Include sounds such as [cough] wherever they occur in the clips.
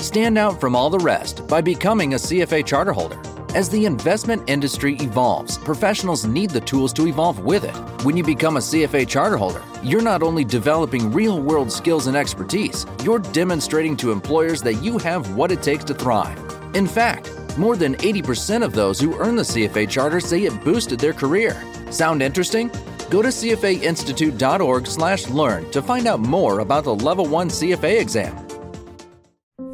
Stand out from all the rest by becoming a CFA charter holder. As the investment industry evolves, professionals need the tools to evolve with it. When you become a CFA charter holder, you're not only developing real world skills and expertise, you're demonstrating to employers that you have what it takes to thrive. In fact, more than 80% of those who earn the CFA charter say it boosted their career. Sound interesting? Go to cfainstitute.org/learn to find out more about the Level 1 CFA exam.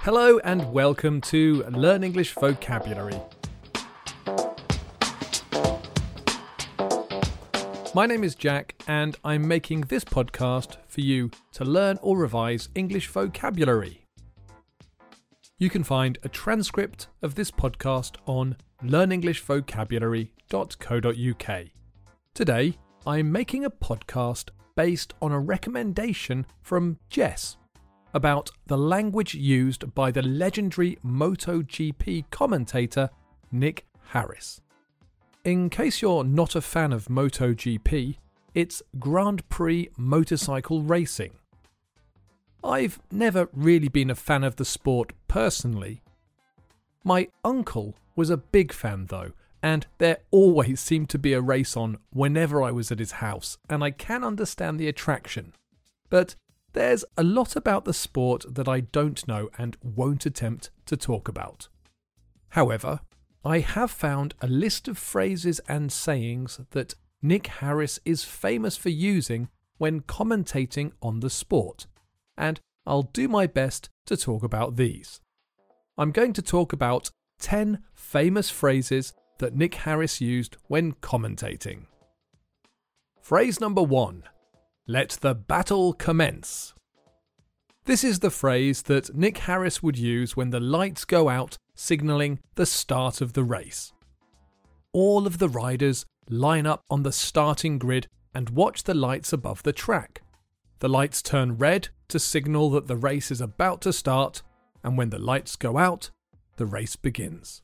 Hello and welcome to Learn English Vocabulary. My name is Jack, and I'm making this podcast for you to learn or revise English vocabulary. You can find a transcript of this podcast on learnenglishvocabulary.co.uk. Today, I'm making a podcast based on a recommendation from Jess about the language used by the legendary MotoGP commentator Nick Harris. In case you're not a fan of MotoGP, it's Grand Prix motorcycle racing. I've never really been a fan of the sport personally. My uncle was a big fan though, and there always seemed to be a race on whenever I was at his house, and I can understand the attraction. But there's a lot about the sport that I don't know and won't attempt to talk about. However, I have found a list of phrases and sayings that Nick Harris is famous for using when commentating on the sport, and I'll do my best to talk about these. I'm going to talk about 10 famous phrases that Nick Harris used when commentating. Phrase number one Let the battle commence. This is the phrase that Nick Harris would use when the lights go out, signalling the start of the race. All of the riders line up on the starting grid and watch the lights above the track. The lights turn red to signal that the race is about to start, and when the lights go out, the race begins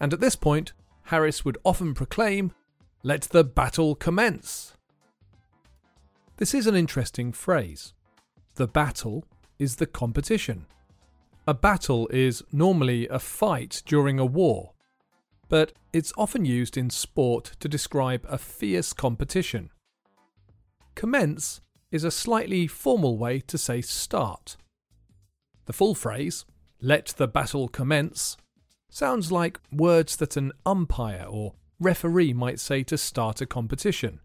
and at this point, Harris would often proclaim, Let the battle commence. This is an interesting phrase. The battle is the competition. A battle is normally a fight during a war, but it's often used in sport to describe a fierce competition. Commence is a slightly formal way to say start. The full phrase, let the battle commence, sounds like words that an umpire or referee might say to start a competition.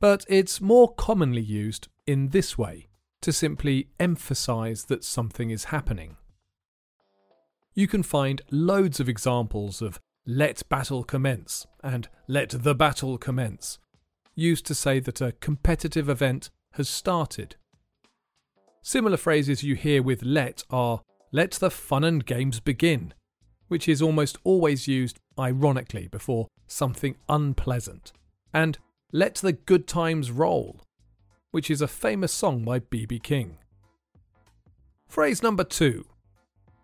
But it's more commonly used in this way to simply emphasize that something is happening. You can find loads of examples of let battle commence and let the battle commence, used to say that a competitive event has started. Similar phrases you hear with let are let the fun and games begin which is almost always used ironically before something unpleasant, and Let the Good Times Roll, which is a famous song by B.B. King. Phrase number two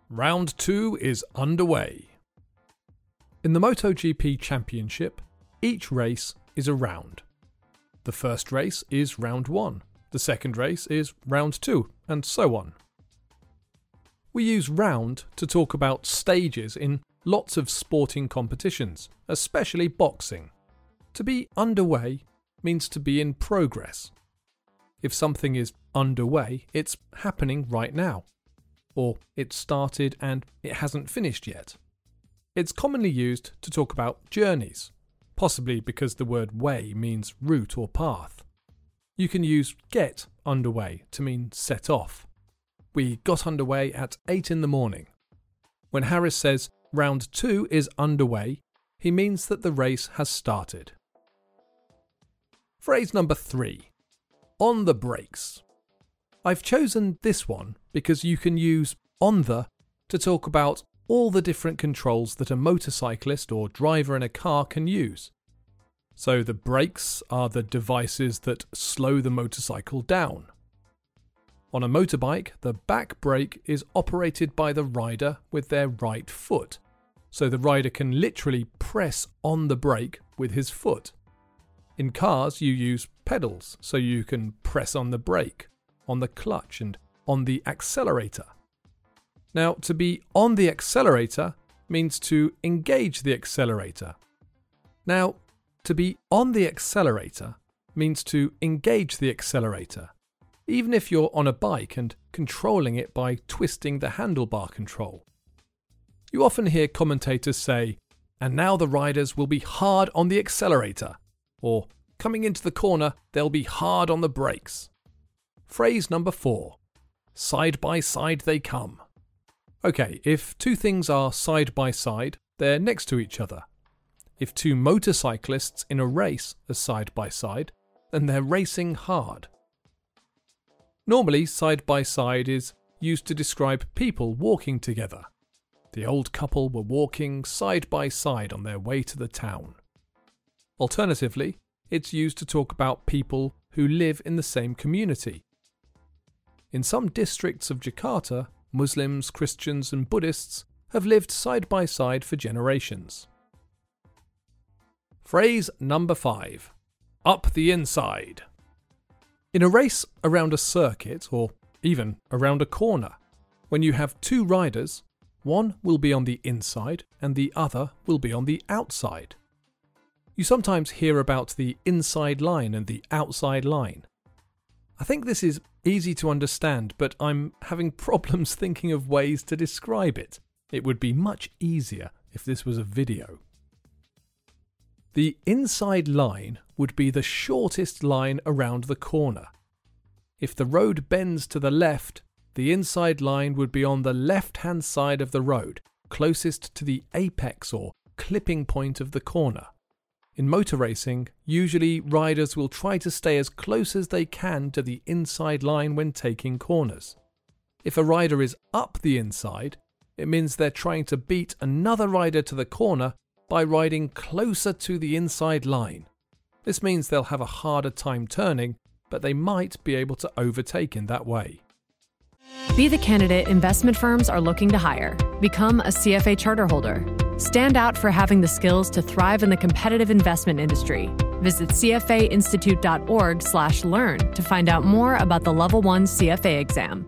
Round two is underway. In the MotoGP Championship, each race is a round. The first race is round one, the second race is round two, and so on. We use round to talk about stages in lots of sporting competitions, especially boxing. To be underway means to be in progress. If something is underway, it's happening right now. Or it started and it hasn't finished yet. It's commonly used to talk about journeys, possibly because the word way means route or path. You can use get underway to mean set off. We got underway at 8 in the morning. When Harris says round 2 is underway, he means that the race has started. Phrase number 3 On the brakes. I've chosen this one because you can use on the to talk about all the different controls that a motorcyclist or driver in a car can use. So the brakes are the devices that slow the motorcycle down. On a motorbike, the back brake is operated by the rider with their right foot, so the rider can literally press on the brake with his foot. In cars, you use pedals, so you can press on the brake, on the clutch, and on the accelerator. Now, to be on the accelerator means to engage the accelerator. Now, to be on the accelerator means to engage the accelerator, even if you're on a bike and controlling it by twisting the handlebar control. You often hear commentators say, and now the riders will be hard on the accelerator, or coming into the corner, they'll be hard on the brakes. Phrase number four side by side they come. Okay, if two things are side by side, they're next to each other. If two motorcyclists in a race are side by side, then they're racing hard. Normally, side by side is used to describe people walking together. The old couple were walking side by side on their way to the town. Alternatively, it's used to talk about people who live in the same community. In some districts of Jakarta, Muslims, Christians, and Buddhists have lived side by side for generations. Phrase number five Up the inside. In a race around a circuit, or even around a corner, when you have two riders, one will be on the inside and the other will be on the outside. You sometimes hear about the inside line and the outside line. I think this is easy to understand, but I'm having [laughs] problems thinking of ways to describe it. It would be much easier if this was a video. The inside line would be the shortest line around the corner. If the road bends to the left, the inside line would be on the left hand side of the road, closest to the apex or clipping point of the corner. In motor racing, usually riders will try to stay as close as they can to the inside line when taking corners. If a rider is up the inside, it means they're trying to beat another rider to the corner by riding closer to the inside line. This means they'll have a harder time turning, but they might be able to overtake in that way. Be the candidate investment firms are looking to hire. Become a CFA charter holder. Stand out for having the skills to thrive in the competitive investment industry. Visit cfainstitute.org/learn to find out more about the Level 1 CFA exam.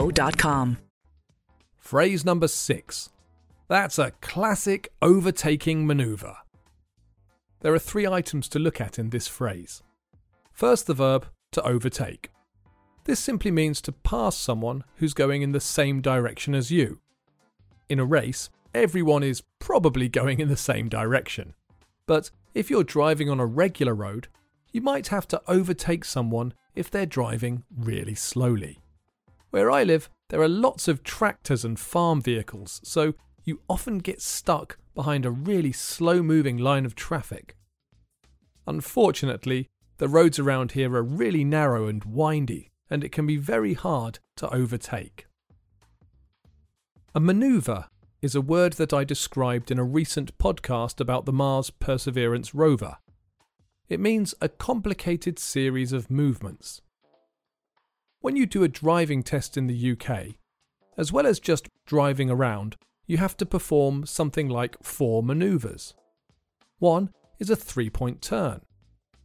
Cancerscreeninfo.com. Phrase number six. That's a classic overtaking maneuver. There are three items to look at in this phrase. First, the verb to overtake. This simply means to pass someone who's going in the same direction as you. In a race, everyone is probably going in the same direction. But if you're driving on a regular road, you might have to overtake someone if they're driving really slowly. Where I live, there are lots of tractors and farm vehicles, so you often get stuck behind a really slow moving line of traffic. Unfortunately, the roads around here are really narrow and windy, and it can be very hard to overtake. A maneuver is a word that I described in a recent podcast about the Mars Perseverance rover. It means a complicated series of movements. When you do a driving test in the UK, as well as just driving around, you have to perform something like four manoeuvres. One is a three point turn.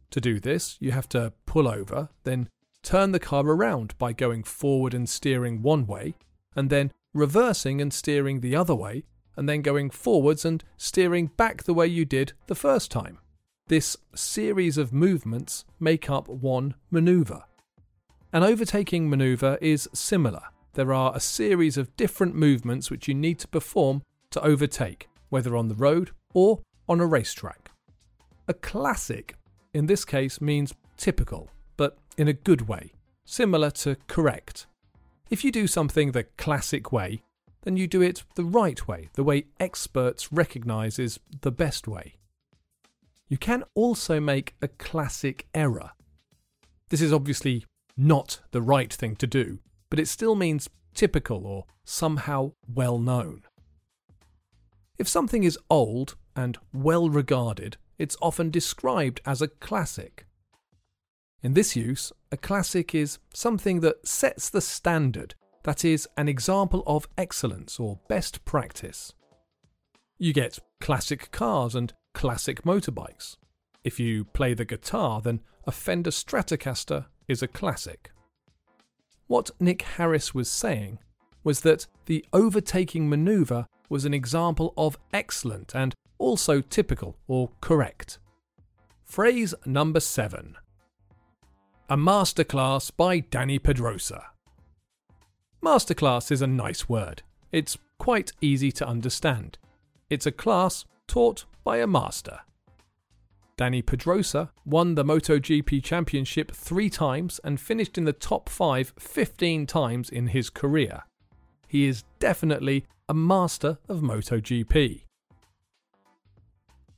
To do this, you have to pull over, then turn the car around by going forward and steering one way, and then reversing and steering the other way, and then going forwards and steering back the way you did the first time. This series of movements make up one manoeuvre. An overtaking maneuver is similar. There are a series of different movements which you need to perform to overtake, whether on the road or on a racetrack. A classic, in this case, means typical, but in a good way, similar to correct. If you do something the classic way, then you do it the right way, the way experts recognise is the best way. You can also make a classic error. This is obviously not the right thing to do, but it still means typical or somehow well known. If something is old and well regarded, it's often described as a classic. In this use, a classic is something that sets the standard, that is, an example of excellence or best practice. You get classic cars and classic motorbikes. If you play the guitar, then a Fender Stratocaster is a classic. What Nick Harris was saying was that the overtaking maneuver was an example of excellent and also typical or correct. Phrase number seven A Masterclass by Dani Pedrosa. Masterclass is a nice word. It's quite easy to understand. It's a class taught by a master. Dani Pedrosa won the MotoGP Championship three times and finished in the top five 15 times in his career. He is definitely a master of MotoGP.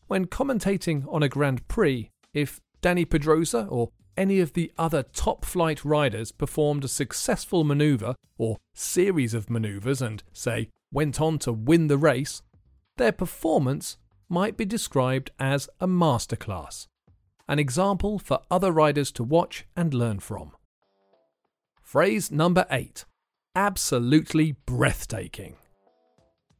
When commentating on a Grand Prix, if Dani Pedrosa or any of the other top flight riders performed a successful maneuver or series of maneuvers and, say, went on to win the race, their performance might be described as a masterclass, an example for other riders to watch and learn from. Phrase number eight absolutely breathtaking.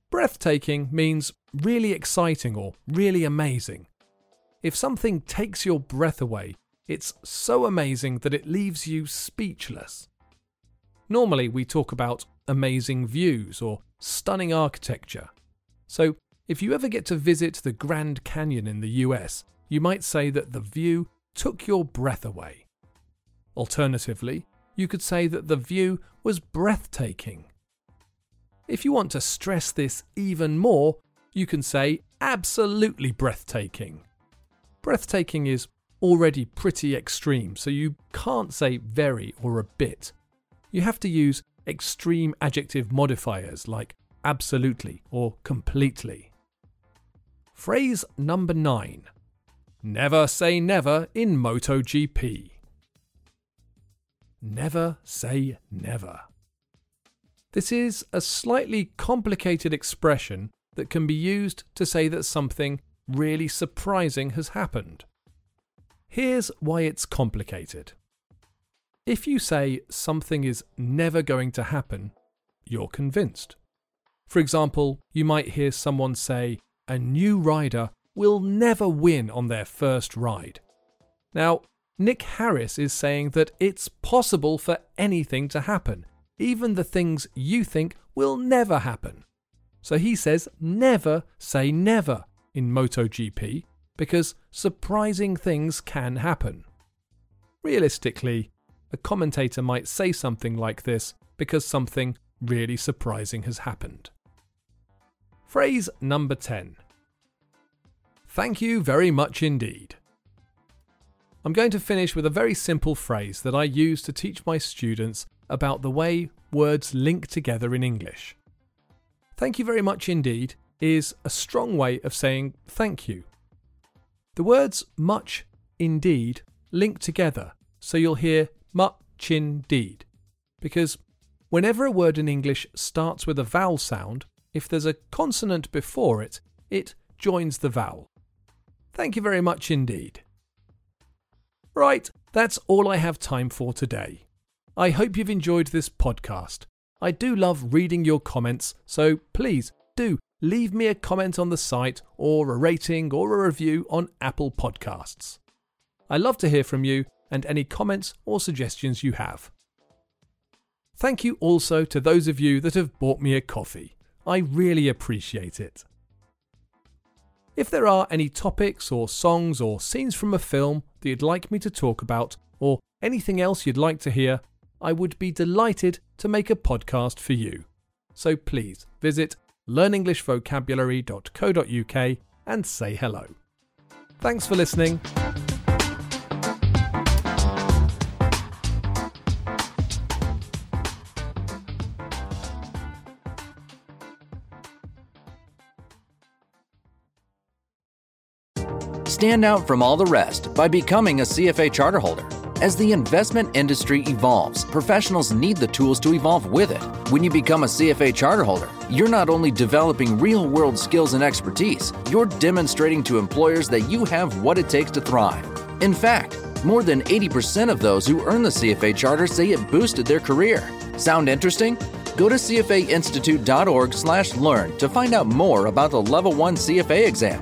Breathtaking means really exciting or really amazing. If something takes your breath away, it's so amazing that it leaves you speechless. Normally, we talk about amazing views or stunning architecture. So, if you ever get to visit the Grand Canyon in the US, you might say that the view took your breath away. Alternatively, you could say that the view was breathtaking. If you want to stress this even more, you can say absolutely breathtaking. Breathtaking is already pretty extreme, so you can't say very or a bit. You have to use extreme adjective modifiers like absolutely or completely. Phrase number 9 Never say never in MotoGP. Never say never. This is a slightly complicated expression that can be used to say that something really surprising has happened. Here's why it's complicated. If you say something is never going to happen, you're convinced. For example, you might hear someone say, a new rider will never win on their first ride. Now, Nick Harris is saying that it's possible for anything to happen, even the things you think will never happen. So he says never say never in MotoGP because surprising things can happen. Realistically, a commentator might say something like this because something really surprising has happened. Phrase number 10 Thank you very much indeed. I'm going to finish with a very simple phrase that I use to teach my students about the way words link together in English. Thank you very much indeed is a strong way of saying thank you. The words much indeed link together, so you'll hear much indeed. Because whenever a word in English starts with a vowel sound, if there's a consonant before it, it joins the vowel. Thank you very much indeed. Right, that's all I have time for today. I hope you've enjoyed this podcast. I do love reading your comments, so please do leave me a comment on the site or a rating or a review on Apple Podcasts. I love to hear from you and any comments or suggestions you have. Thank you also to those of you that have bought me a coffee. I really appreciate it. If there are any topics or songs or scenes from a film that you'd like me to talk about, or anything else you'd like to hear, I would be delighted to make a podcast for you. So please visit learnenglishvocabulary.co.uk and say hello. Thanks for listening. Stand out from all the rest by becoming a CFA charterholder. As the investment industry evolves, professionals need the tools to evolve with it. When you become a CFA charterholder, you're not only developing real world skills and expertise, you're demonstrating to employers that you have what it takes to thrive. In fact, more than 80% of those who earn the CFA charter say it boosted their career. Sound interesting? Go to cfainstitute.org/learn to find out more about the Level 1 CFA exam.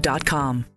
Cancerscreeninfo.com.